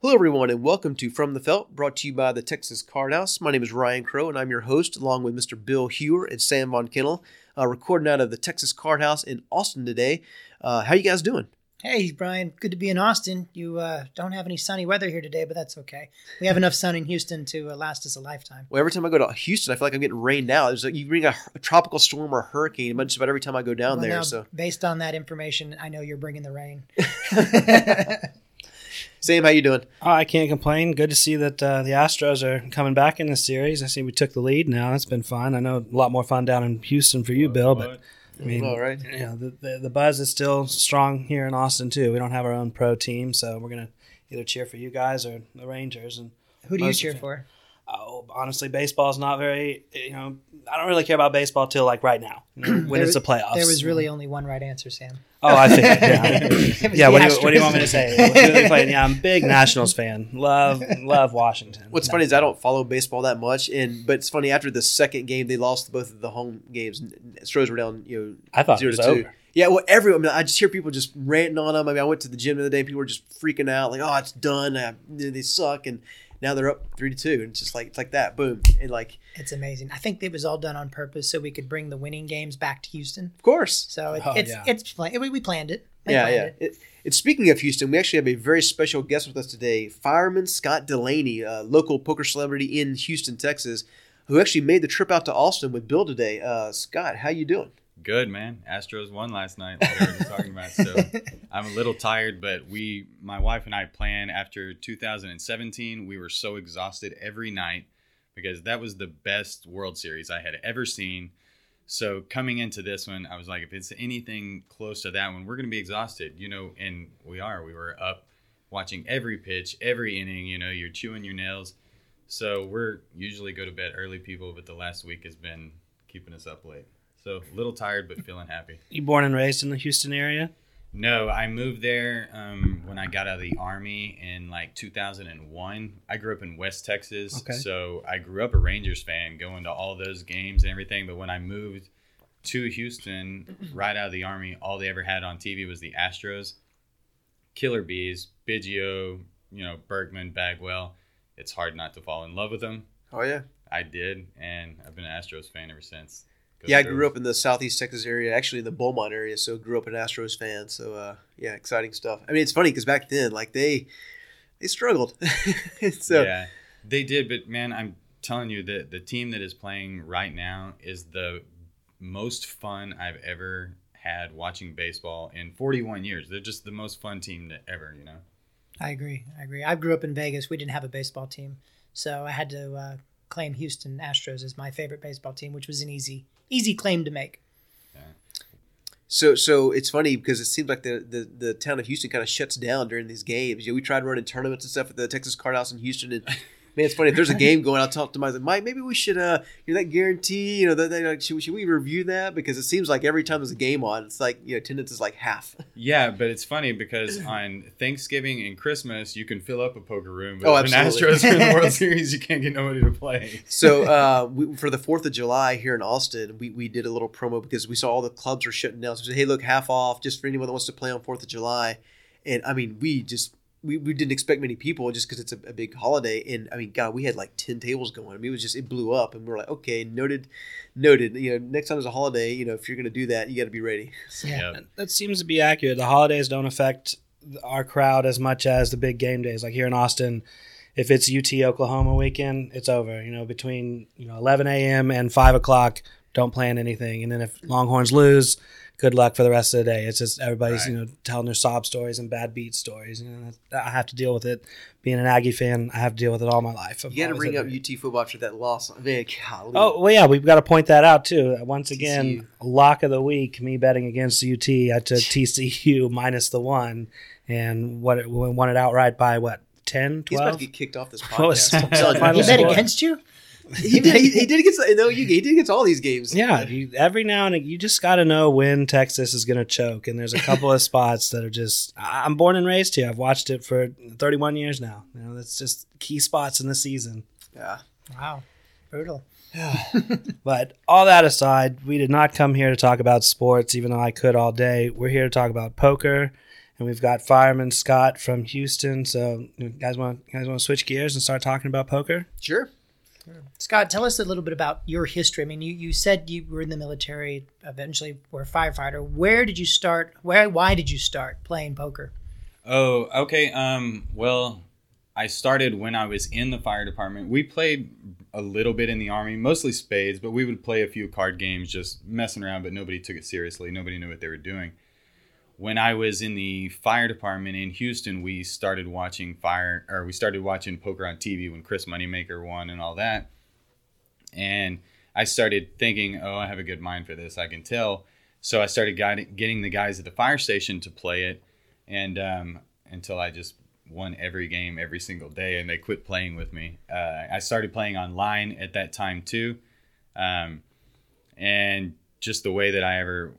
Hello, everyone, and welcome to From the Felt, brought to you by the Texas Card House. My name is Ryan Crow, and I'm your host, along with Mr. Bill Hewer and Sam Von Kennel, uh, recording out of the Texas Card House in Austin today. Uh, how you guys doing? Hey, Brian. Good to be in Austin. You uh, don't have any sunny weather here today, but that's okay. We have enough sun in Houston to uh, last us a lifetime. Well, every time I go to Houston, I feel like I'm getting rained out. There's like you bring a, a tropical storm or a hurricane, just about every time I go down Well, there. now, So, based on that information, I know you're bringing the rain. Sam, how you doing? Oh, I can't complain. Good to see that uh, the Astros are coming back in this series. I see we took the lead now. That's been fun. I know a lot more fun down in Houston for you, Bill, but I mean, All right. you know, the, the the buzz is still strong here in Austin too. We don't have our own pro team, so we're gonna either cheer for you guys or the Rangers. And Who do you cheer of it. for? Oh, honestly, baseball is not very. You know, I don't really care about baseball till like right now when There it's the was- playoffs. There was really only one right answer, Sam. Oh, I think. Yeah, yeah what, do you, what do you want me to say? Who do they play? Yeah, I'm a big Nationals fan. Love, love Washington. What's funny is I don't follow baseball that much, and but it's funny after the second game they lost both of the home games. Stros were down, you know, I thought it zero was to two. over. Yeah, well, everyone. I, mean, I just hear people just ranting on them. I mean, I went to the gym the other day, and people were just freaking out, like, "Oh, it's done. Uh, they suck," and now they're up three to two, and it's just like it's like that, boom, and like, It's amazing. I think it was all done on purpose so we could bring the winning games back to Houston. of course, So it, Oh, it's yeah. it's pla- we, we planned it. They yeah, planned yeah. it. It, and speaking of Houston, we actually have a very special guest with us today, fireman Scott Delaney, a local poker celebrity in Houston, Texas, who actually made the trip out to Austin with Bill today. Uh, Scott, how you doing? Good man. Astros won last night. Like we were talking about. So I'm a little tired, but we, my wife and I, plan after 2017. We were so exhausted every night because that was the best World Series I had ever seen. So coming into this one, I was like, if it's anything close to that one, we're gonna be exhausted, you know. And we are. We were up watching every pitch, every inning. You know, you're chewing your nails. So we're usually go to bed early people, but the last week has been keeping us up late. So a little tired, but feeling happy. You born and raised in the Houston area? No, I moved there um, when I got out of the army in like 2001. I grew up in West Texas, Okay. so I grew up a Rangers fan, going to all those games and everything. But when I moved to Houston, right out of the army, all they ever had on TV was the Astros, Killer Bees, Biggio, you know, Berkman, Bagwell. It's hard not to fall in love with them. Oh yeah. I did, and I've been an Astros fan ever since. Go Yeah, I grew up in the southeast Texas area, actually in the Beaumont area, so grew up an Astros fan. So uh, yeah, exciting stuff. I mean, it's funny because back then, like they they struggled. so yeah, they did, but man, I'm telling you that the team that is playing right now is the most fun I've ever had watching baseball in 41 years. They're just the most fun team that ever, you know. I agree. I agree. I grew up in Vegas. We didn't have a baseball team, so I had to uh, claim Houston Astros as my favorite baseball team, which was an easy easy claim to make. so so it's funny because it seems like the, the the town of Houston kind of shuts down during these games. You know, we tried running tournaments and stuff at the Texas Card House in Houston, and man, it's funny if there's a game going. I'll talk to Mike. Mike, maybe we should uh, you know, that guarantee. You know, that, that like, should, we- should we review that because it seems like every time there's a game on, it's like you know, attendance is like half. Yeah, but it's funny because on Thanksgiving and Christmas, you can fill up a poker room. But Oh, absolutely. Astros win the World Series, you can't get nobody to play. So uh, we, for the Fourth of July here in Austin, we, we did a little promo because we saw all the clubs were shutting down. So we said, "Hey, look, half off just for anyone that wants to play on Fourth of July." And I mean, we just we, we didn't expect many people just because it's a, a big holiday. And I mean, God, we had like ten tables going. I mean, it was just it blew up, and we are like, "Okay, noted, noted." You know, next time there's a holiday, you know, if you're going to do that, you got to be ready. Yeah. Yep. That seems to be accurate. The holidays don't affect our crowd as much as the big game days. Like here in Austin, if it's UT Oklahoma weekend, it's over. You know, between you know 11 a.m. and 5 o'clock, don't plan anything. And then if Longhorns lose, good luck for the rest of the day. It's just everybody's Right. you know telling their sob stories and bad beat stories. You know, I have to deal with it. Being an Aggie fan, I have to deal with it all my life. I've You got to bring up UT football after that loss. Man, golly. Oh well, yeah, we've got to point that out too. Uh, once again, TCU. lock of the week. Me betting against UT. I took TCU minus the one, and what it we won it outright by what 10, He's about 12? to get kicked off this podcast. I'm telling you. He bet against you. He did. He, he did against. No, you, he did against all these games. Yeah, you, every now and then you just got to know when Texas is going to choke, and there's a couple of spots that are just. I- I'm born and raised here. I've watched it for 31 years now. You know, that's just key spots in the season. Yeah. Wow, brutal. But all that aside, we did not come here to talk about sports, even though I could all day. We're here to talk about poker and we've got fireman Scott from Houston. So, you guys want guys want to switch gears and start talking about poker? Sure. Scott, tell us a little bit about your history. I mean, you, you said you were in the military, eventually were a firefighter. Where did you start? Where why did you start playing poker? Oh, okay. Um, well, I started when I was in the fire department. We played a little bit in the army, mostly spades, but we would play a few card games, just messing around. But nobody took it seriously. Nobody knew what they were doing. When I was in the fire department in Houston, we started watching fire, or we started watching poker on TV when Chris Moneymaker won and all that. And I started thinking, oh, I have a good mind for this. I can tell. So I started guiding, getting the guys at the fire station to play it, and um, until I just won every game every single day, and they quit playing with me. Uh, I started playing online at that time too, um, and just the way that I ever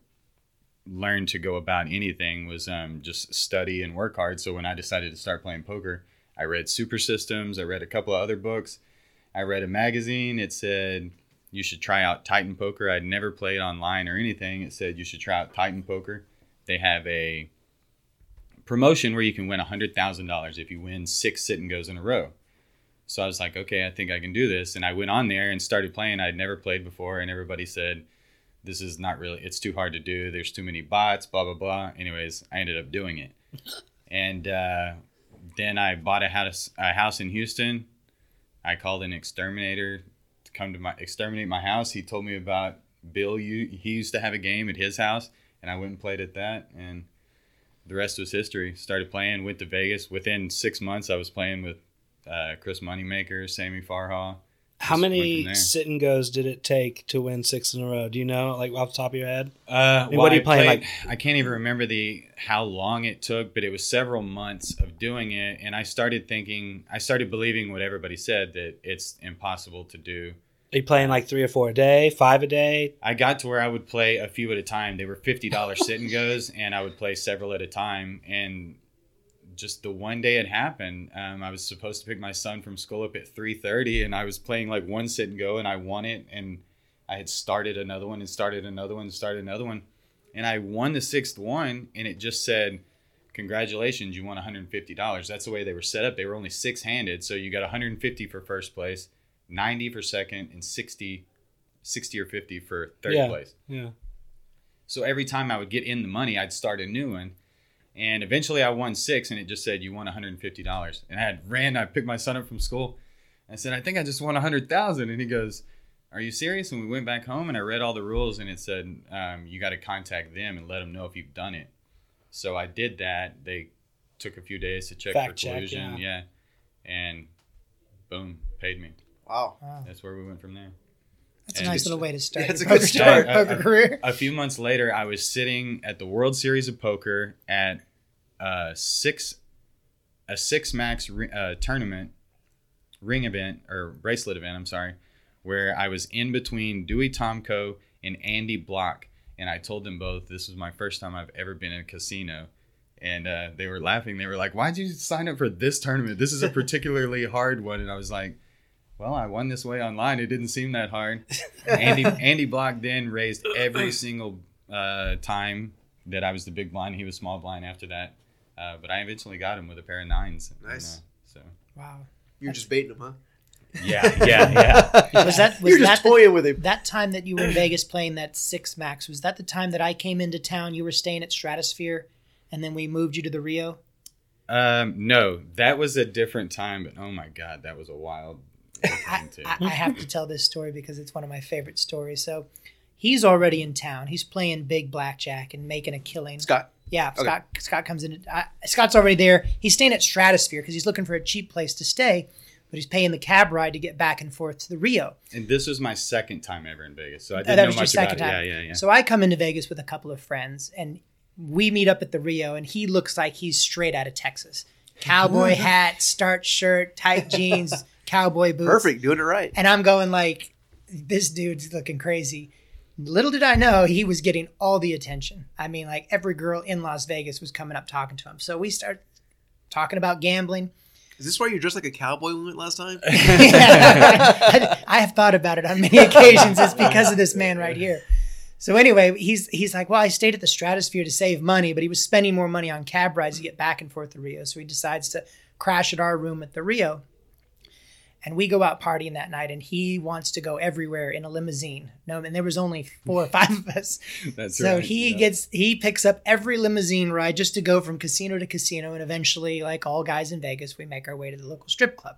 learned to go about anything was um, just study and work hard. So when I decided to start playing poker, I read Super Systems. I read a couple of other books. I read a magazine. It said you should try out Titan Poker. I'd never played online or anything. It said you should try out Titan Poker. They have a promotion where you can win $100,000 if you win six sit and goes in a row. So I was like, okay, I think I can do this. And I went on there and started playing. I'd never played before. And everybody said, this is not really, it's too hard to do. There's too many bots, blah, blah, blah. Anyways, I ended up doing it. And uh, then I bought a house, a house in Houston. I called an exterminator to come to my exterminate my house. He told me about Bill. You he used to have a game at his house, and I went and played at that. And the rest was history. Started playing, went to Vegas. Within six months, I was playing with uh, Chris Moneymaker, Sammy Farha. How Just went from many there. sit and goes did it take to win six in a row? Do you know, like off the top of your head? Uh, mean, what are you I played- like- I can't even remember the how long it took, but it was several months of doing it, and I started thinking, I started believing what everybody said that it's impossible to do. Are you playing like three or four a day, five a day? I got to where I would play a few at a time. They were fifty dollars sit and goes, and I would play several at a time. And just the one day it happened, um, I was supposed to pick my son from school up at three thirty, and I was playing like one sit and go, and I won it. And I had started another one, and started another one, and started another one, and I won the sixth one, and it just said. Congratulations, you won $150. That's the way they were set up. They were only six handed, so you got 150 for first place, 90 for second, and 60 60 or 50 for third Yeah. place. Yeah. So every time I would get in the money, I'd start a new one. And eventually I won six and it just said, you won $150. And I had ran, I picked my son up from school. And I said, I think I just won 100000 And he goes, Are you serious? And we went back home and I read all the rules and it said, um, You got to contact them and let them know if you've done it. So I did that. They took a few days to check Fact for check, collusion. yeah. yeah. And boom, paid me. Wow. Wow. That's where we went from there. That's a nice little way to start. Yeah, it's a good poker start. career- Poker Uh, uh, career. a few months later, I was sitting at the World Series of Poker at a six a six max uh, tournament ring event or bracelet event. I'm sorry, where I was in between Dewey Tomko and Andy Bloch, and I told them both this was my first time I've ever been in a casino. And uh, they were laughing. They were like, "Why'd you sign up for this tournament? This is a particularly hard one." And I was like, "Well, I won this way online. It didn't seem that hard." Andy Andy Bloch then raised every single uh, time that I was the big blind. He was small blind after that, uh, but I eventually got him with a pair of nines. And, Nice. uh, so Wow. You're just baiting him, huh? yeah, yeah, yeah. Was that was You're that just the, toying with him. that time that you were in Vegas playing that six max? Was that the time that I came into town? You were staying at Stratosphere, and then we moved you to the Rio. Um, no, that was a different time, but oh my god, that was a wild I. I, I have to tell this story because it's one of my favorite stories. So, he's already in town. He's playing big blackjack and making a killing. Scott. Yeah, Okay. Scott. Scott comes in. Uh, Scott's already there. He's staying at Stratosphere because he's looking for a cheap place to stay, but he's paying the cab ride to get back and forth to the Rio. and this was my second time ever in Vegas, so I didn't that know was your much about second it. Yeah, yeah, yeah. So I come into Vegas with a couple of friends, and we meet up at the Rio, and he looks like he's straight out of Texas. Cowboy hat, starch shirt, tight jeans, cowboy boots. Perfect. Doing it right. And I'm going like, this dude's looking crazy. Little did I know he was getting all the attention. I mean, like every girl in Las Vegas was coming up talking to him. So we start talking about gambling. Is this why you dressed like a cowboy when we went last time? I, I have thought about it on many occasions. It's because of this man right here. So anyway, he's he's like, well, I stayed at the Stratosphere to save money, but he was spending more money on cab rides to get back and forth to Rio. So he decides to crash at our room at the Rio. And we go out partying that night, and he wants to go everywhere in a limousine. No, and there was only four or five of us. That's right. so right. he yeah. gets he picks up every limousine ride just to go from casino to casino, and eventually, like all guys in Vegas, we make our way to the local strip club.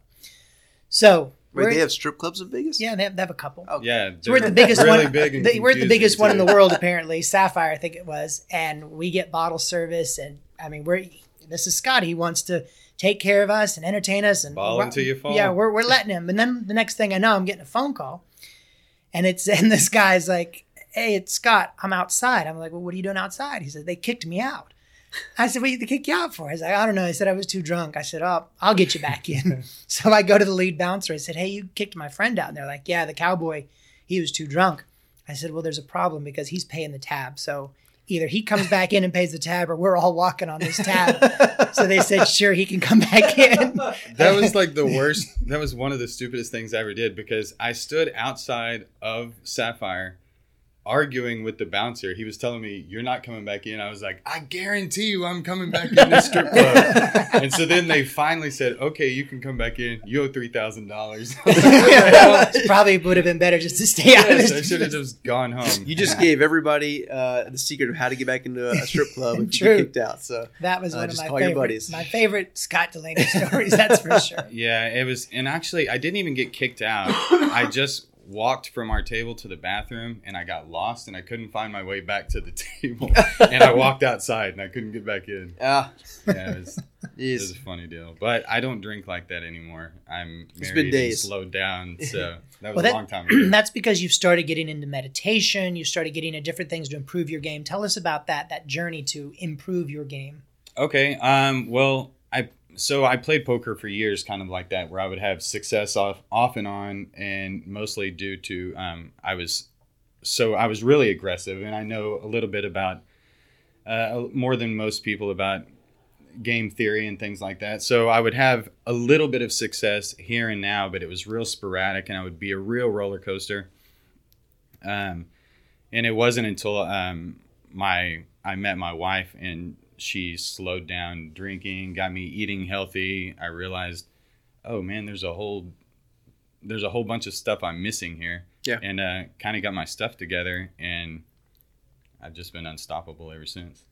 So Wait, we're- they have strip clubs in Vegas? yeah, they have, they have a couple. Oh, Yeah, So we're the they're biggest really one. Big and they- we're the confusing, biggest one in the world, apparently. Sapphire, I think it was, and we get bottle service. And I mean, we're this is Scott. He wants to take care of us and entertain us and Ball we're- until you fall. Yeah, we're we're letting him. And then the next thing I know, I'm getting a phone call, and it's and this guy's like, "Hey, it's Scott. I'm outside." I'm like, "Well, what are you doing outside?" He said, "They kicked me out." I said, "What did they kick you out for?" He's like, "I don't know." He said, "I was too drunk." I said, "Oh, I'll get you back in." so I go to the lead bouncer. I said, "Hey, you kicked my friend out." And they're like, "Yeah, the cowboy, he was too drunk." I said, "Well, there's a problem because he's paying the tab. So either he comes back in and pays the tab, or we're all walking on this tab." so they said, "Sure, he can come back in." That was like the worst. That was one of the stupidest things I ever did because I stood outside of Sapphire arguing with the bouncer. He was telling me, You're not coming back in. I was like, I guarantee you I'm coming back in this strip club. and so then they finally said, Okay, you can come back in. You owe $3,000. Probably would have been better just to stay out of yes, I should have just gone home. You just gave everybody uh, the secret of how to get back into a strip club if you True. get kicked out. So That was Uh, one of my call your favorite, buddies. my favorite Scott Delaney stories. That's for sure. Yeah, it was, and actually, I didn't even get kicked out. I just walked from our table to the bathroom, and I got lost, and I couldn't find my way back to the table. and I walked outside, and I couldn't get back in. ah, Yeah, it was, it was a funny deal. But I don't drink like that anymore. I'm It's married been and days. slowed down, so that was Well, a long time ago. That's because you've started getting into meditation. You started getting into different things to improve your game. Tell us about that that journey to improve your game. Okay. Um. Well, I so I played poker for years, kind of like that, where I would have success off off and on, and mostly due to um I was so I was really aggressive, and I know a little bit about uh more than most people about game theory and things like that. So I would have a little bit of success here and now, but it was real sporadic, and I would be a real roller coaster. Um, and it wasn't until um my I met my wife and she slowed down drinking, got me eating healthy. I realized, oh man, there's a whole there's a whole bunch of stuff I'm missing here. Yeah. And uh, kind of got my stuff together, and I've just been unstoppable ever since.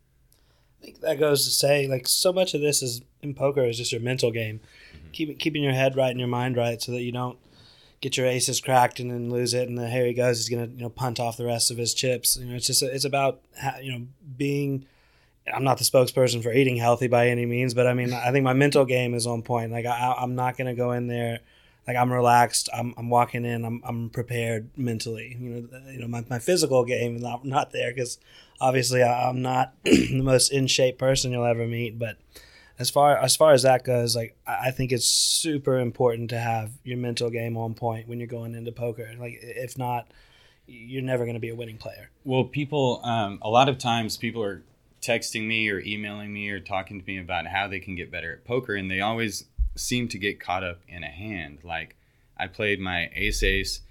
I think that goes to say, like, so much of this is in poker is just your mental game. Keep, keeping your head right and your mind right so that you don't get your aces cracked and then lose it. And then here he goes, he's going to, you know, punt off the rest of his chips. You know, it's just, it's about, you know, being, I'm not the spokesperson for eating healthy by any means, but I mean, I think my mental game is on point. Like, I, I'm not going to go in there. Like I'm relaxed. I'm, I'm walking in. I'm, I'm prepared mentally. You know, you know my, my physical game is not not there because obviously I, I'm not the most in shape person you'll ever meet. But as far as far as that goes, like I I think it's super important to have your mental game on point when you're going into poker. Like if not, you're never going to be a winning player. Well, people, um, a lot of times people are texting me or emailing me or talking to me about how they can get better at poker, and they always seem to get caught up in a hand. Like, I played my ace ace,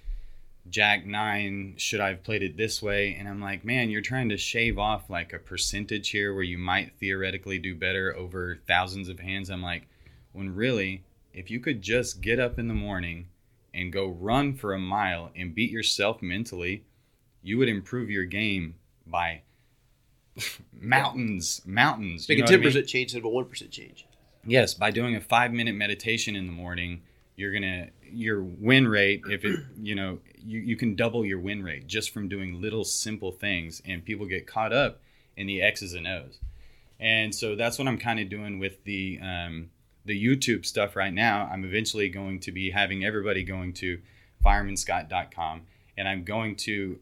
jack nine. Should I have played it this way? And I'm like, man, you're trying to shave off like a percentage here where you might theoretically do better over thousands of hands. I'm like, when really, if you could just get up in the morning and go run for a mile and beat yourself mentally, you would improve your game by mountains, mountains. make a know what I ten mean? percent change instead of a one percent change. Yes, by doing a five minute meditation in the morning, you're gonna your win rate. If it you know you, you can double your win rate just from doing little simple things, and people get caught up in the X's and O's. And so that's what I'm kind of doing with the um, the YouTube stuff right now. I'm eventually going to be having everybody going to firemanscott.com, and I'm going to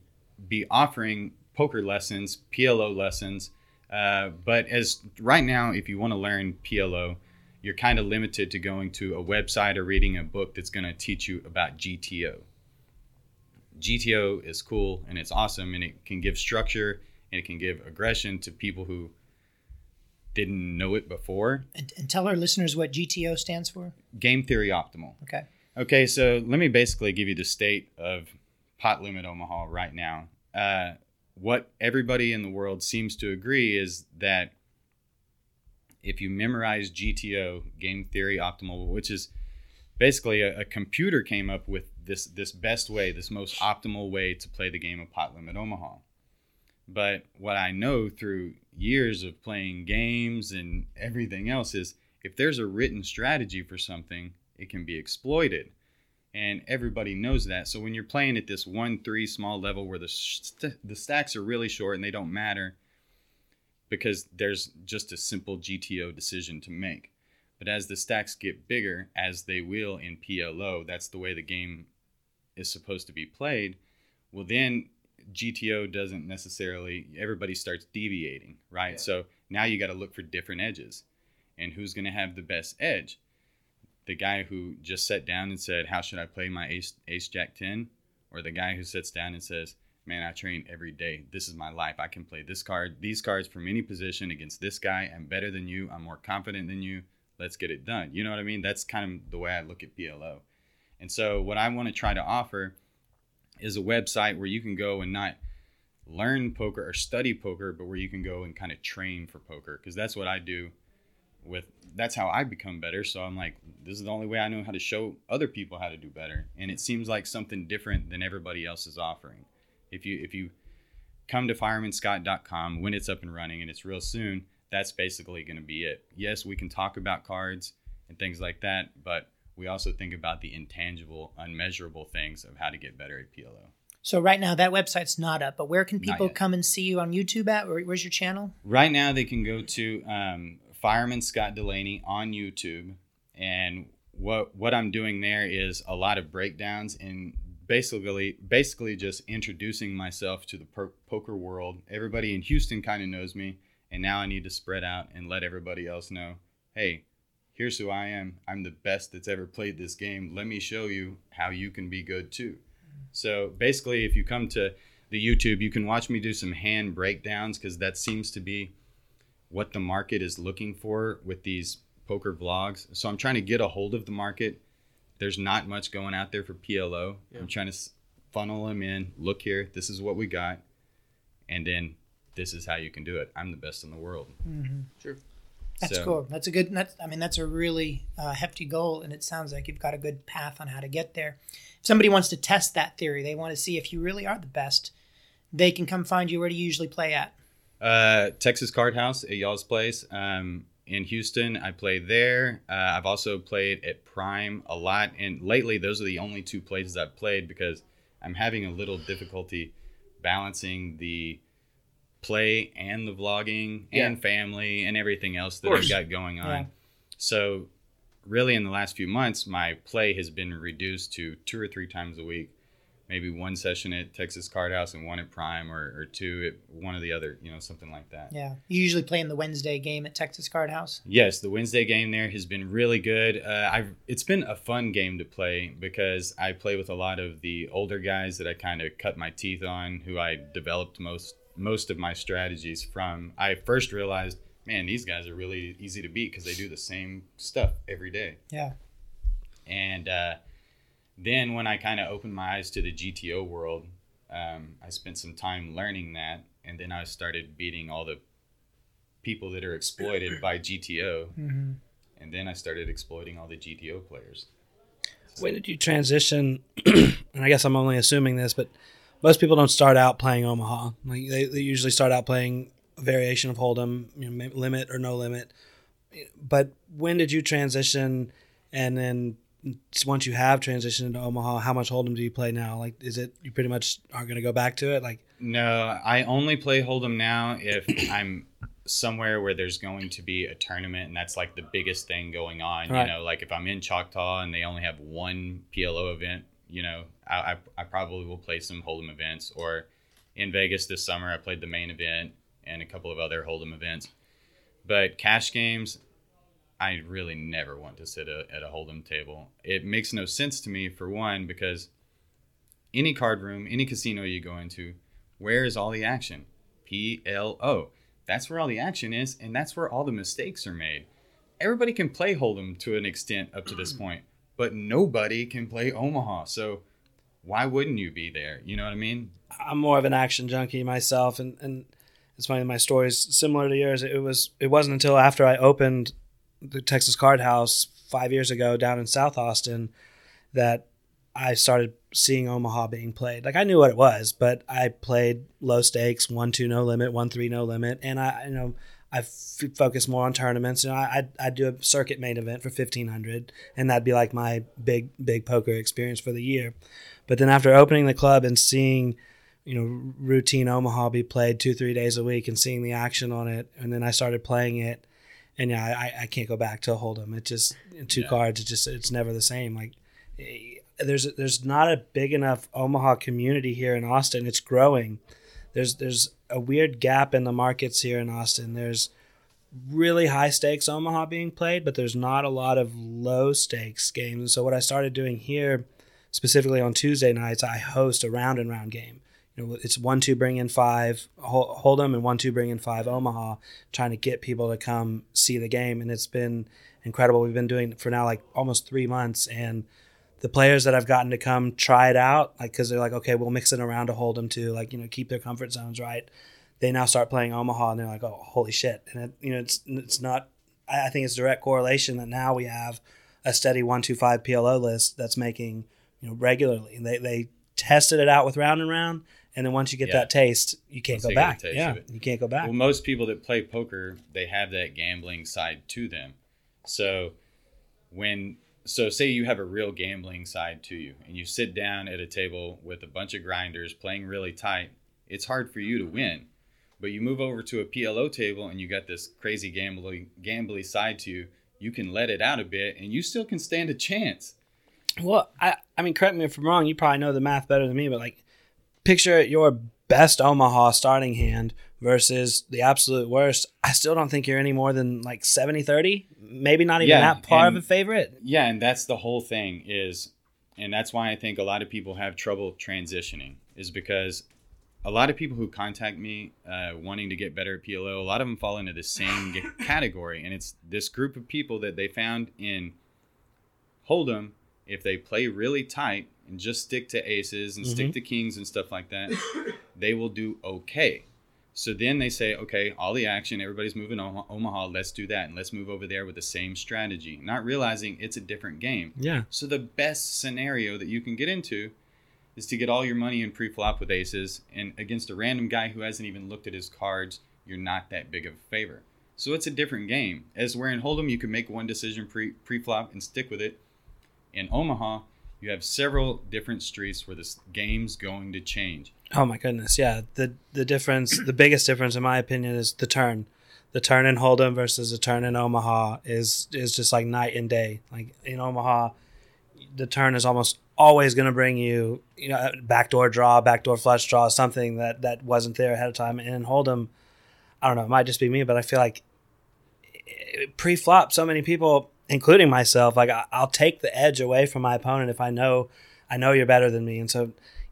be offering poker lessons, PLO lessons. Uh, but as right now, if you want to learn PLO, you're kind of limited to going to a website or reading a book that's going to teach you about GTO. GTO is cool and it's awesome and it can give structure and it can give aggression to people who didn't know it before. And, and tell our listeners what GTO stands for. Game theory optimal. Okay. Okay, so let me basically give you the state of pot limit Omaha right now. Uh, what everybody in the world seems to agree is that if you memorize GTO, game theory optimal, which is basically a, a, computer came up with this this best way, this most optimal way to play the game of Pot Limit Omaha. But what I know through years of playing games and everything else is if there's a written strategy for something, it can be exploited. And everybody knows that. So when you're playing at this 1 3 small level where the, st- the stacks are really short and they don't matter because there's just a simple GTO decision to make. But as the stacks get bigger, as they will in PLO, that's the way the game is supposed to be played. Well, then GTO doesn't necessarily, everybody starts deviating, right? Yeah. So now you got to look for different edges. And who's going to have the best edge? The guy who just sat down and said, How should I play my ace, ace jack 10? Or the guy who sits down and says, Man, I train every day. This is my life. I can play this card, these cards from any position against this guy. I'm better than you. I'm more confident than you. Let's get it done. You know what I mean? That's kind of the way I look at PLO. And so, what I want to try to offer is a website where you can go and not learn poker or study poker, but where you can go and kind of train for poker. Because that's what I do with, that's how I become better. So I'm like, this is the only way I know how to show other people how to do better. And it seems like something different than everybody else is offering. If you, if you come to firemanScott.com when it's up and running and it's real soon, that's basically going to be it. Yes, we can talk about cards and things like that, but we also think about the intangible, unmeasurable things of how to get better at PLO. So right now that website's not up, but where can people come and see you on YouTube at? Where's your channel? Right now they can go to um, Fireman Scott Delaney on YouTube, and what what I'm doing there is a lot of breakdowns and basically basically just introducing myself to the per- poker world. Everybody in Houston kind of knows me, and now I need to spread out and let everybody else know, hey, here's who I am. I'm the best that's ever played this game. Let me show you how you can be good too. So basically, if you come to the YouTube, you can watch me do some hand breakdowns because that seems to be what the market is looking for with these poker vlogs. So I'm trying to get a hold of the market. There's not much going out there for PLO. Yeah. I'm trying to funnel them in. Look here, this is what we got, and then this is how you can do it. I'm the best in the world. Mm-hmm. Sure. That's so, cool. That's a good. That's, I mean, that's a really uh, hefty goal, and it sounds like you've got a good path on how to get there. If somebody wants to test that theory, they want to see if you really are the best. They can come find you. Where do you usually play at? Uh, Texas Card House at y'all's place um, in Houston. I play there. Uh, I've also played at Prime a lot, and lately those are the only two places I've played because I'm having a little difficulty balancing the play and the vlogging yeah. and family and everything else that I've got going on. Yeah. So, really, in the last few months, my play has been reduced to two or three times a week. Maybe one session at Texas Card House and one at Prime, or, or two at one of the other, you know, something like that. Yeah. You usually play in the Wednesday game at Texas Card House? Yes, the Wednesday game there has been really good. Uh, I've It's been a fun game to play because I play with a lot of the older guys that I kind of cut my teeth on, who I developed most most of my strategies from. I first realized, man, these guys are really easy to beat because they do the same stuff every day. Yeah. And uh, then when I kind of opened my eyes to the GTO world, um, I spent some time learning that, and then I started beating all the people that are exploited by GTO, mm-hmm. and then I started exploiting all the GTO players. When did you transition? and I guess I'm only assuming this, but most people don't start out playing Omaha. Like they, they usually start out playing a variation of Hold'em, you know, limit or no limit. But when did you transition? And then once you have transitioned to Omaha, how much Hold'em do you play now? Like, is it you pretty much aren't going to go back to it? Like, no, I only play Hold'em now if I'm somewhere where there's going to be a tournament and that's like the biggest thing going on. Right. You know, like if I'm in Choctaw and they only have one PLO event you know, I, I, I probably will play some Hold'em events. Or in Vegas this summer, I played the main event and a couple of other Hold'em events. But cash games, I really never want to sit a, at a Hold'em table. It makes no sense to me, for one, because any card room, any casino you go into, where is all the action? PLO. That's where all the action is, and that's where all the mistakes are made. Everybody can play Hold'em to an extent up to this mm. point but nobody can play Omaha. So why wouldn't you be there? You know what I mean? I'm more of an action junkie myself, and and it's funny. My story's similar to yours. It was it wasn't until after I opened the Texas Card House five years ago down in South Austin that I started seeing Omaha being played. Like I knew what it was, but I played low stakes, one two no limit, one three no limit, and I you know I f- focus more on tournaments. You know, I I do a circuit main event for fifteen hundred, and that'd be like my big big poker experience for the year. But then after opening the club and seeing you know routine Omaha be played two three days a week and seeing the action on it, and then I started playing it, and yeah, I, I can't go back to Hold'em. It just two Yeah. cards. It just it's never the same. Like eh, there's there's not a big enough Omaha community here in Austin. It's growing. There's there's a weird gap in the markets here in Austin. There's really high stakes Omaha being played, but there's not a lot of low stakes games. And so what I started doing here, specifically on Tuesday nights, I host a round and round game. You know, it's one two bring in five Hold'em and one two bring in five Omaha, trying to get people to come see the game, and it's been incredible. We've been doing it for now like almost three months, and the players that I've gotten to come try it out, like because they're like, okay, we'll mix it around to Hold'em too, like you know, keep their comfort zones right. They now start playing Omaha, and they're like, oh, holy shit! And it, you know, it's it's not. I think it's direct correlation that now we have a steady one two five PLO list that's making you know regularly. They they tested it out with round and round, and then once you get Yeah. that taste, you can't Once go they get a back. Yeah, you can't go back. Well, most people that play poker, they have that gambling side to them. So when so say you have a real gambling side to you and you sit down at a table with a bunch of grinders playing really tight, it's hard for you to win. But you move over to a PLO table and you got this crazy gambling gambly side to you, you can let it out a bit and you still can stand a chance. Well, I, I mean, correct me if I'm wrong. You probably know the math better than me, but like, picture your best Omaha starting hand versus the absolute worst. I still don't think you're any more than like 70 30. Maybe not even Yeah, that par of a favorite. Yeah, and that's the whole thing is and that's why I think a lot of people have trouble transitioning is because a lot of people who contact me uh, wanting to get better at PLO, a lot of them fall into the same category, and it's this group of people that they found in Hold'em. If they play really tight and just stick to aces and stick mm-hmm. to kings and stuff like that, they will do okay. So then they say, okay, all the action, everybody's moving Omaha, Omaha, let's do that, and let's move over there with the same strategy, not realizing it's a different game. Yeah. So the best scenario that you can get into is to get all your money in pre-flop with aces, and against a random guy who hasn't even looked at his cards, you're not that big of a favor. So it's a different game. As where in Hold'em, you can make one decision pre pre-flop and stick with it. In Omaha, you have several different streets where this game's going to change. Oh my goodness, yeah. The the difference, the biggest difference in my opinion is the turn. The turn in Hold'em versus the turn in Omaha is is just like night and day. Like in Omaha, the turn is almost always going to bring you, you know, backdoor draw, backdoor flush draw, something that that wasn't there ahead of time. And in Hold'em, I don't know, it might just be me, but I feel like eh, pre-flop, so many people, including myself, like I- I'll take the edge away from my opponent if I know I know you're better than me, and so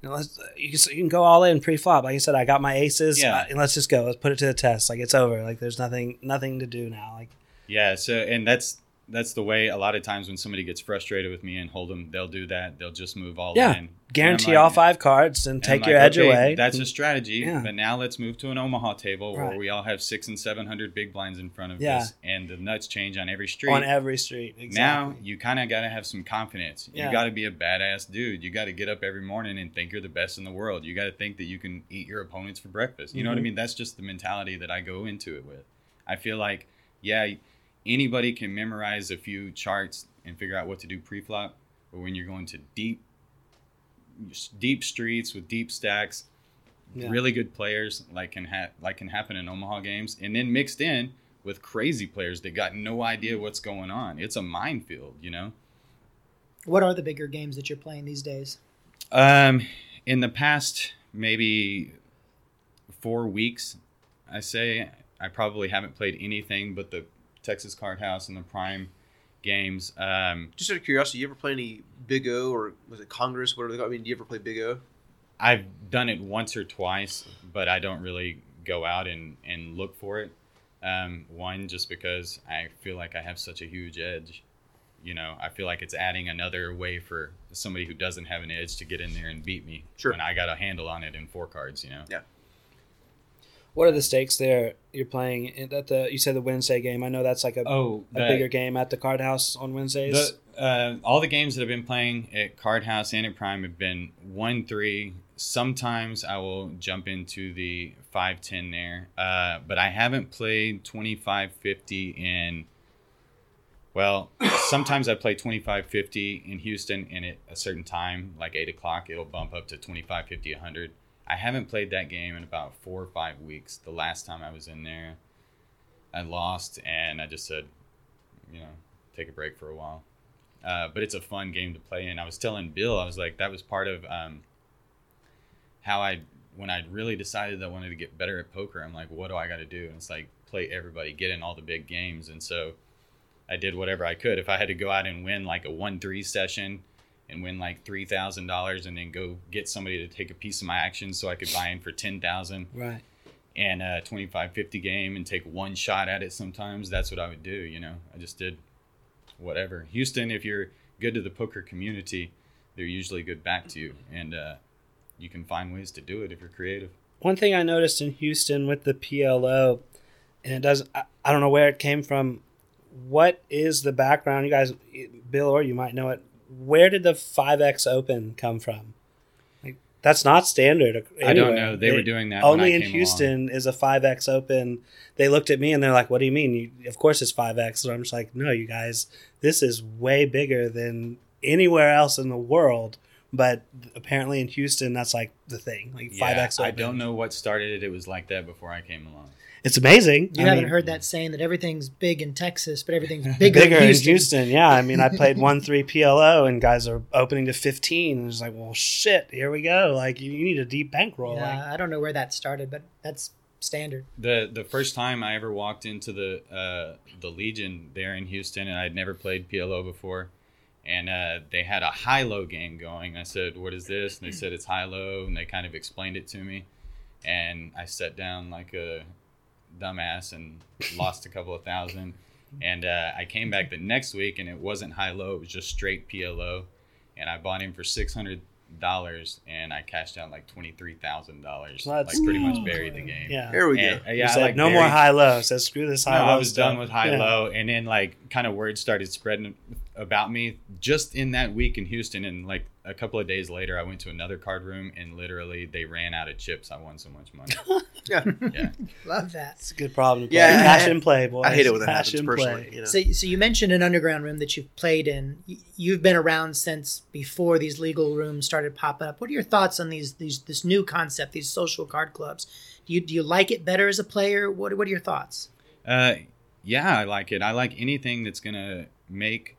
you know, let's, you, can, you can go all in pre-flop. Like I said, I got my aces, Yeah. and let's just go. Let's put it to the test. Like it's over. Like there's nothing nothing to do now. Like Yeah, so and that's that's the way a lot of times when somebody gets frustrated with me and Hold'em, they'll do that. They'll just move all Yeah, in. guarantee I'm all five cards and And take I'm your like, edge okay, away. That's a strategy. Yeah. But now let's move to an Omaha table where Right. we all have six and seven hundred big blinds in front of Yeah. us, and the nuts change on every street. on every street. Exactly. Now you kind of got to have some confidence. You got to be a badass dude. You got to get up every morning and think you're the best in the world. You got to think that you can eat your opponents for breakfast. You know what I Mhm. mean? That's just the mentality that I go into it with. I feel like, yeah, anybody can memorize a few charts and figure out what to do pre-flop, but when you're going to deep, deep streets with deep stacks, Yeah. really good players like can ha- like can happen in Omaha games, and then mixed in with crazy players that got no idea what's going on. It's a minefield, you know. What are the bigger games that you're playing these days? Um, in the past maybe four weeks, I say I probably haven't played anything but the Texas Card House and the Prime games. Um, Just out of curiosity, you ever play any Big O or was it Congress? Whatever they call. I mean, do you ever play Big O? I've done it once or twice, but I don't really go out and, and look for it. Um, one, just because I feel like I have such a huge edge. you know, I feel like it's adding another way for somebody who doesn't have an edge to get in there and beat me. Sure. When I got a handle on it in four cards, you know. What are the stakes there? You're playing at the. You said the Wednesday game. I know that's like a, Oh, a bigger game at the Card House on Wednesdays. The, uh, all the games that I've been playing at Card House and at Prime have been one three. Sometimes I will jump into the five ten there, uh, but I haven't played twenty five fifty in. Well, sometimes I play twenty five fifty in Houston, and at a certain time, like eight o'clock, it'll bump up to twenty five fifty a hundred. I haven't played that game in about four or five weeks. The last time I was in there, I lost, and I just said, you know, take a break for a while. Uh, but it's a fun game to play in. I was telling Bill, I was like, that was part of um, how I, when I really decided that I wanted to get better at poker, I'm like, what do I got to do? And it's like, play everybody, get in all the big games. And so I did whatever I could. If I had to go out and win like a 1 3 session and win like $3,000 and then go get somebody to take a piece of my action so I could buy in for 10000 right. and a 25 50 game and take one shot at it sometimes that's what i would do you know i just did whatever houston if you're good to the poker community they're usually good back to you and uh, you can find ways to do it if you're creative One thing I noticed in Houston with the PLO, and it doesn't. I, I don't know where it came from. What is the background? You guys, Bill, or you might know it. Where did the Five X Open come from? Like that's not standard. i don't know they were doing that only in Houston is a 5X open. They looked at me and they're like, "What do you mean? You, of course it's 5X." So I'm just like, "No, you guys, this is way bigger than anywhere else in the world." But apparently in Houston, that's like the thing, like along. 5X. yeah, i don't know what started it it was like that before i came along It's amazing. You I haven't mean, heard that saying that everything's big in Texas, but everything's bigger, bigger, in in Houston. Houston. Yeah, I mean, I played one three PLO, and guys are opening to 15, and it's like, well, shit, here we go. Like you, you need a deep bankroll. Yeah, Like, I don't know where that started, but that's standard. the the first time I ever walked into the uh, the Legion there in Houston, and I'd never played PLO before, and uh, they had a high low game going. I said, "What is this?" And they said it's high low, and they kind of explained it to me, and I sat down like a dumbass and lost a couple of thousand. And uh, I came back the next week, and it wasn't high low; it was just straight PLO, and I bought him for six hundred dollars, and I cashed out like twenty three thousand dollars. Like pretty much buried the game. yeah. There we And, go. uh, yeah, said, like no more buried- high low. Said screw this high no, low. I was stuff. done with high Yeah. low, and then like kind of word started spreading about me just in that week in Houston, and like a couple of days later, I went to another card room, and literally they ran out of chips. I won so much money. Yeah. yeah, Love that. It's a good problem to play. Yeah, I- Cash and play, boy. I hate it when that Cash happens personally. You know? So, so you mentioned an underground room that you've played in. You've been around since before these legal rooms started popping up. What are your thoughts on these these this new concept, these social card clubs? Do you do you like it better as a player? What what are your thoughts? uh, yeah, I like it. I like anything that's gonna make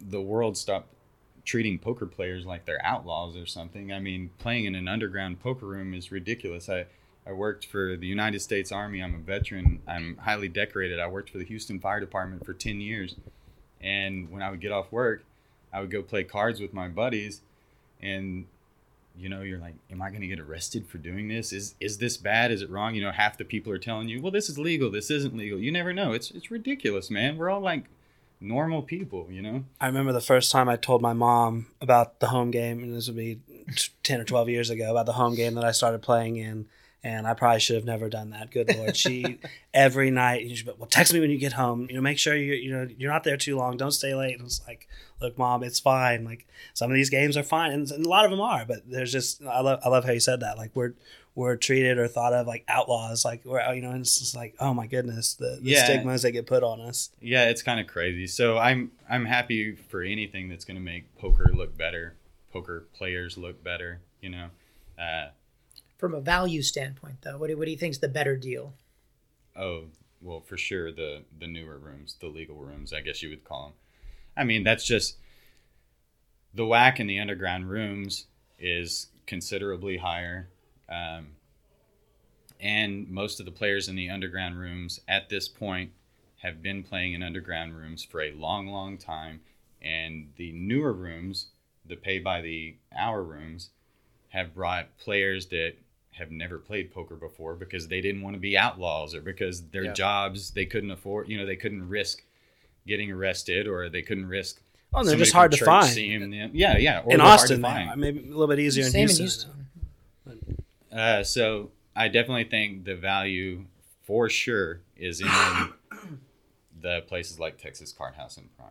the world stop treating poker players like they're outlaws or something. I mean, playing in an underground poker room is ridiculous. I I worked for the United States Army. I'm a veteran. I'm highly decorated. I worked for the Houston Fire Department for 10 years. And when I would get off work, I would go play cards with my buddies and you know, you're like, am I going to get arrested for doing this? Is is this bad? Is it wrong? You know, half the people are telling you, "Well, this is legal. This isn't legal." You never know. It's it's ridiculous, man. We're all like normal people, you know? I remember the first time I told my mom about the home game, and this would be 10 or 12 years ago, about the home game that I started playing in. And I probably should have never done that. Good lord, she every night. She'd be, well, text me when you get home. You know, make sure you you know you're not there too long. Don't stay late. And it's like, look, mom, it's fine. Like some of these games are fine, and, and a lot of them are. But there's just I love I love how you said that. Like we're we're treated or thought of like outlaws. Like we're you know, and it's just like, oh my goodness, the, the Yeah. stigmas that get put on us. Yeah, it's kind of crazy. So I'm I'm happy for anything that's going to make poker look better, poker players look better, you know. Uh, From a value standpoint, though, what do, what do you think's the better deal? Oh, well, for sure the the newer rooms, the legal rooms, I guess you would call them. I mean, that's just the whack in the underground rooms is considerably higher, um, and most of the players in the underground rooms at this point have been playing in underground rooms for a long, long time, and the newer rooms, the pay by the hour rooms, have brought players that have never played poker before because they didn't want to be outlaws or because their Yeah. jobs they couldn't afford you know they couldn't risk getting arrested or they couldn't risk. Oh, they're just hard to find. seeing them. Yeah, yeah. or in they're hard to Austin, find. maybe a little bit easier in Houston. in Houston. Uh, so I definitely think the value for sure is in the places like Texas Card House and Prime.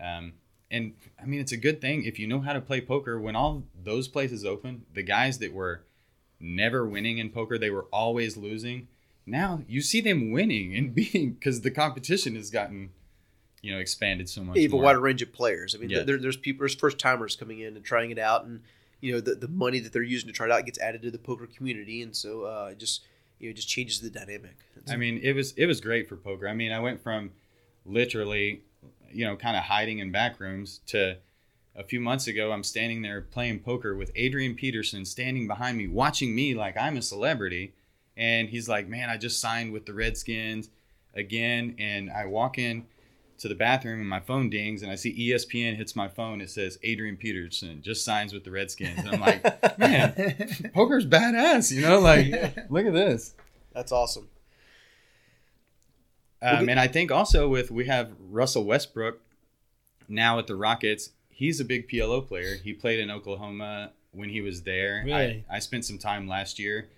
Um, and I mean, it's a good thing if you know how to play poker. When all those places open, the guys that were never winning in poker, they were always losing. Now you see them winning and beating because the competition has gotten, you know, expanded so much. you have a wider range of players. I mean, Yeah. there, there's people, there's first timers coming in and trying it out, and you know the, the money that they're using to try it out gets added to the poker community, and so uh, it just you know just changes the dynamic. It's- I mean, it was it was great for poker. I mean, I went from literally, you know, kind of hiding in back rooms to a few months ago, I'm standing there playing poker with Adrian Peterson standing behind me, watching me like I'm a celebrity. And he's like, "Man, I just signed with the Redskins again." And I walk in to the bathroom and my phone dings and I see ESPN hits my phone. It says Adrian Peterson just signs with the Redskins. And I'm like, "Man, poker's badass, you know? Like, look at this." that's awesome. Um, and I think also with we have Russell Westbrook now at the Rockets. He's a big PLO player. He played in Oklahoma when he was there. Really? I, I spent some time last year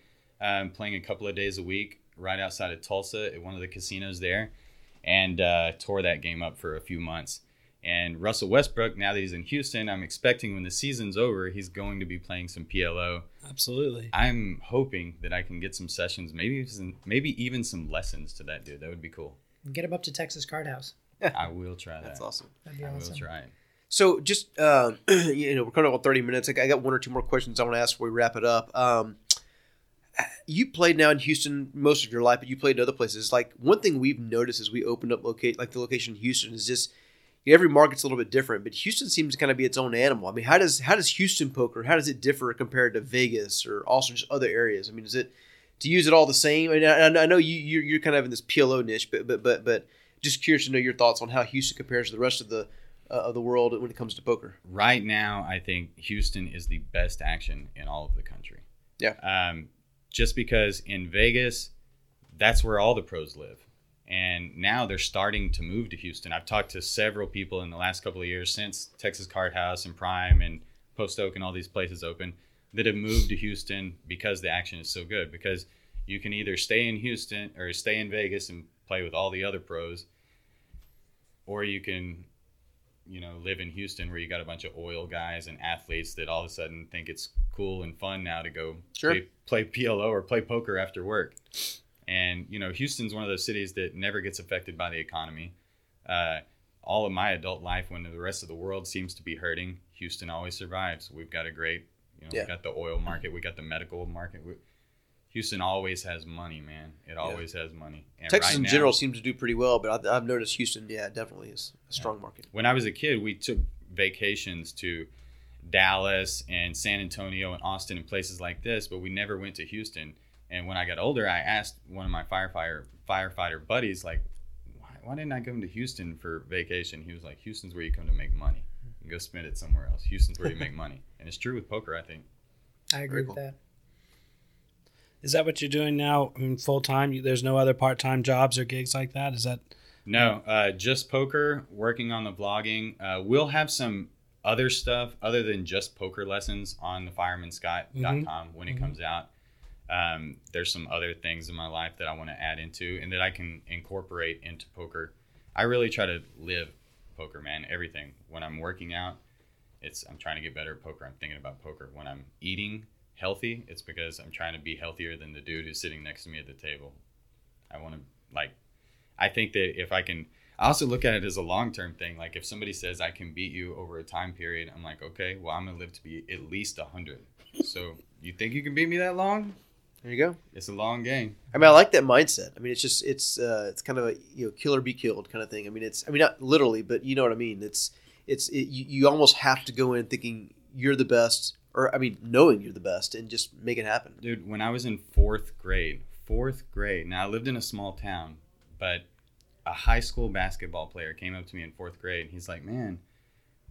um, playing a couple of days a week right outside of Tulsa at one of the casinos there, and uh, tore that game up for a few months. And Russell Westbrook, now that he's in Houston, I'm expecting when the season's over, he's going to be playing some PLO. Absolutely. I'm hoping that I can get some sessions, maybe some, maybe even some lessons to that dude. That would be cool. Get him up to Texas Card House. I will try that. That's awesome. That'd be I will try it. So just uh, you know, we're coming up on thirty minutes. I got I got one or two more questions I want to ask before we wrap it up. Um, you played now in Houston most of your life, but you played in other places. Like one thing we've noticed as we opened up locate like the location in Houston is just every market's a little bit different, but Houston seems to kind of be its own animal. I mean, how does how does Houston poker how does it differ compared to Vegas or also just other areas? I mean, is it to use it all the same? I, mean, I, I know you you're, you're kind of in this PLO niche, but but but but just curious to know your thoughts on how Houston compares to the rest of the uh, of the world when it comes to poker. Right now, I think Houston is the best action in all of the country. Yeah. Um, just because in Vegas, that's where all the pros live. And now they're starting to move to Houston. I've talked to several people in the last couple of years since Texas Card House and Prime and Post Oak and all these places open that have moved to Houston because the action is so good. Because you can either stay in Houston or stay in Vegas and play with all the other pros, or you can you know, live in Houston where you got a bunch of oil guys and athletes that all of a sudden think it's cool and fun now to go Sure. play, play PLO or play poker after work. And, you know, Houston's one of those cities that never gets affected by the economy. Uh, all of my adult life, when the rest of the world seems to be hurting, Houston always survives. We've got a great, you know, Yeah. we got the oil market, we got the medical market. We, Houston always has money, man. It always has money. And Texas right in now- general seems to do pretty well, but I, I've noticed Houston, yeah, definitely is a strong market. when I was a kid, we took vacations to Dallas and San Antonio and Austin and places like this, but we never went to Houston. And when I got older, I asked one of my firefighter firefighter buddies, like, why, why didn't I come to Houston for vacation? He was like, Houston's where you come to make money. You go spend it somewhere else. Houston's where you make money, and it's true with poker. I think. I agree Very with that. Is that what you're doing now? I mean, full time. There's no other part time jobs or gigs like that. Is that No, uh, just poker. Working on the vlogging. Uh, we'll have some other stuff other than just poker lessons on the firemanScott.com when it Mhm. comes out. Um, there's some other things in my life that I want to add into and that I can incorporate into poker. I really try to live poker, man. Everything. When I'm working out, it's I'm trying to get better at poker. I'm thinking about poker. When I'm eating healthy, it's because I'm trying to be healthier than the dude who's sitting next to me at the table. I want to like I think that if I can, I also look at it as a long term thing. Like if somebody says I can beat you over a time period, I'm like, okay, well, I'm gonna live to be at least hundred. So you think you can beat me that long? There you go. It's a long game. I mean, I like that mindset. I mean, it's just it's uh, it's kind of a you know kill or be killed kind of thing. I mean, it's I mean not literally, but you know what I mean. It's it's it, you, you almost have to go in thinking you're the best, or I mean knowing you're the best, and just make it happen. Dude, when I was in fourth grade, fourth grade. Now I lived in a small town, but a high school basketball player came up to me in fourth grade. And he's like, "Man,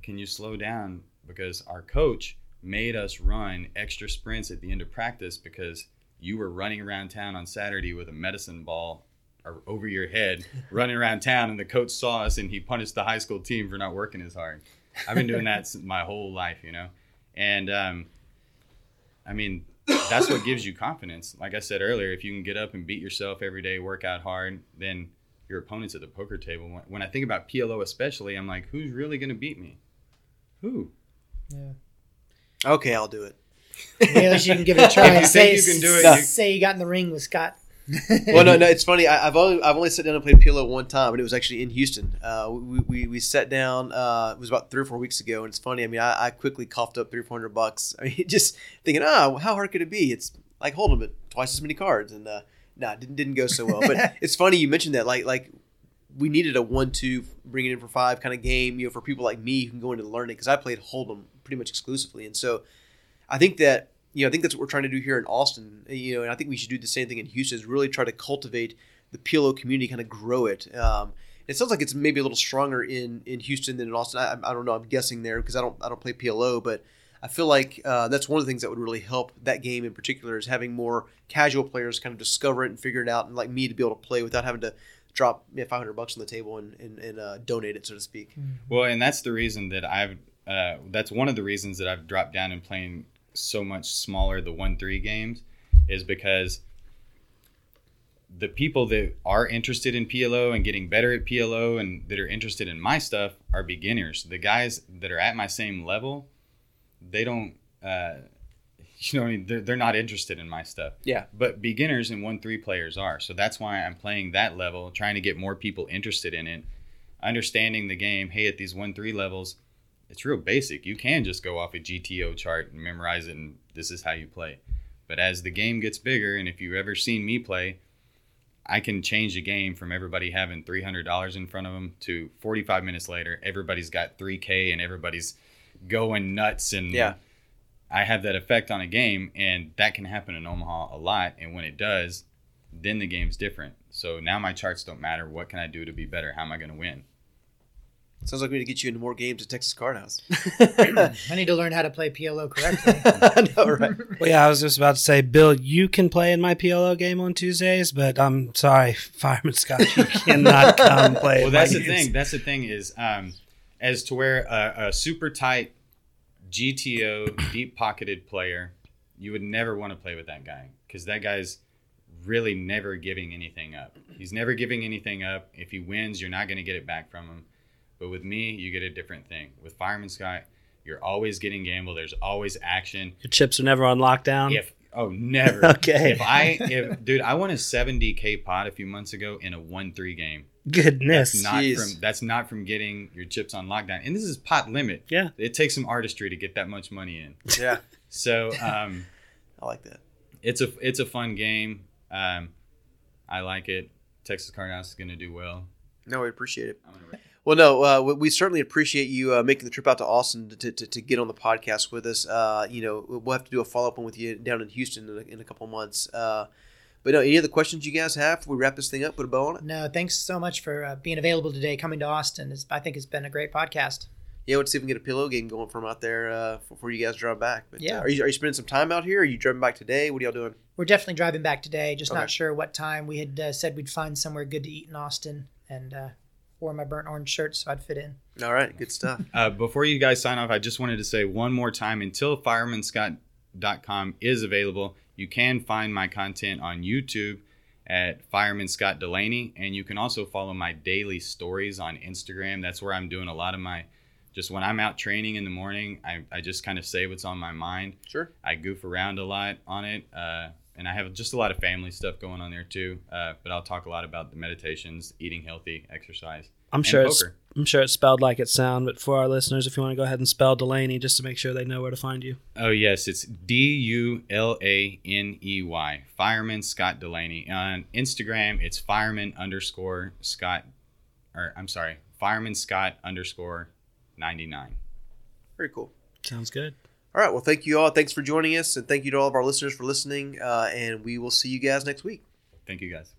can you slow down? Because our coach made us run extra sprints at the end of practice because you were running around town on Saturday with a medicine ball over your head running around town, and the coach saw us and he punished the high school team for not working as hard. I've been doing that my whole life, you know, and um, I mean that's what gives you confidence. Like I said earlier, if you can get up and beat yourself every day, work out hard, then your opponents at the poker table. When- When I think about PLO especially, I'm like, who's really going to beat me? Who? Yeah. Okay, I'll do it. Maybe at least you can give it a try If you say, think you can do it, No. you- say you got in the ring with Scott. well, no, no, it's funny. I, I've only I've only sat down and played PLO one time, and it was actually in Houston. Uh, we, we we sat down. Uh, it was about three or four weeks ago, and it's funny. I mean, I, I quickly coughed up three or four hundred bucks. I mean, just thinking, oh, how hard could it be? It's like hold'em, but twice as many cards, and uh, nah, didn't didn't go so well. But it's funny you mentioned that. Like like we needed a one-two, bring it in for five kind of game. You know, for people like me who can go into the learning because I played hold'em pretty much exclusively, and so I think that you know I think that's what we're trying to do here in Austin. You know, and I think we should do the same thing in Houston. Is really try to cultivate the PLO community, kind of grow it. Um, it sounds like it's maybe a little stronger in in Houston than in Austin. I, I don't know. I'm guessing there because I don't I don't play PLO, but I feel like uh, that's one of the things that would really help that game in particular is having more casual players kind of discover it and figure it out, and like me to be able to play without having to drop you know, 500 bucks on the table and and, and uh, donate it, so to speak. Well, and that's the reason that I've. Uh, that's one of the reasons that I've dropped down and playing so much smaller the one three games, is because the people that are interested in PLO and getting better at PLO and that are interested in my stuff are beginners. The guys that are at my same level, they don't. Uh, you know, what I mean, they're, they're not interested in my stuff. Yeah. But beginners and one three players are. So that's why I'm playing that level, trying to get more people interested in it, understanding the game. Hey, at these one three levels, it's real basic. You can just go off a GTO chart and memorize it, and this is how you play. But as the game gets bigger, and if you've ever seen me play, I can change a game from everybody having three hundred dollars in front of them to forty five minutes later, everybody's got three K and everybody's going nuts and Yeah. I have that effect on a game, and that can happen in Omaha a lot. And when it does, then the game's different. So now my charts don't matter. What can I do to be better? How am I going to win? Sounds like we need to get you into more games at Texas Card House. I need to learn how to play PLO correctly. I know, right? Well, yeah, I was just about to say, Bill, you can play in my PLO game on Tuesdays, but I'm sorry, Fireman Scott, you cannot come play. Well, that's the games. thing. That's the thing is, um, as to where a, a super tight GTO deep pocketed player, you would never want to play with that guy because that guy's really never giving anything up. He's never giving anything up. If he wins, you're not going to get it back from him. But with me, you get a different thing. With Fireman Scott, you're always getting gamble. There's always action. Your chips are never on lockdown. If oh never. Okay. If I if dude, I won a 70k pot a few months ago in a one three game. Goodness. That's not Jeez. from that's not from getting your chips on lockdown. And this is pot limit. Yeah. It takes some artistry to get that much money in. Yeah, So um, I like that. it's a it's a fun game. Um, I like it. Texas Card House is going to do well. No, we appreciate it. Well, no, uh, we- we certainly appreciate you uh, making the trip out to Austin to, to, to get on the podcast with us. Uh, you know, we'll have to do a follow up one with you down in Houston in a, in a couple months. Uh, but no, any other questions you guys have before we wrap this thing up? Put a bow on it. no, thanks so much for uh, being available today, coming to Austin. It's, I think it's been a great podcast. Yeah, let's see if we can get a pillow game going from out there uh, before you guys drive back. But, Yeah. are you are you spending some time out here? Are you driving back today? What are y'all doing? We're definitely driving back today. Just Okay. not sure what time. We had uh, said we'd find somewhere good to eat in Austin, and uh, wore my burnt orange shirt so I'd fit in. All right, good stuff. Uh, before you guys sign off, I just wanted to say one more time until firemanscott.com is available, you can find my content on YouTube at Fireman Scott Dulaney, and you can also follow my daily stories on Instagram. That's where I'm doing a lot of my just when I'm out training in the morning, I, I just kind of say what's on my mind. Sure. I goof around a lot on it, uh, and I have just a lot of family stuff going on there too. Uh, but I'll talk a lot about the meditations, eating healthy, exercise. I'm and sure it's. I'm sure it's spelled like it sounds. but for our listeners, if you want to go ahead and spell Dulaney just to make sure they know where to find you. Oh yes, it's D U L A N E Y. Fireman Scott Dulaney. On Instagram, it's fireman underscore Scott, or I'm sorry, fireman Scott underscore ninety nine. Very cool. Sounds good. All right. Well, thank you all. Thanks for joining us, and thank you to all of our listeners for listening. Uh, and we will see you guys next week. Thank you guys.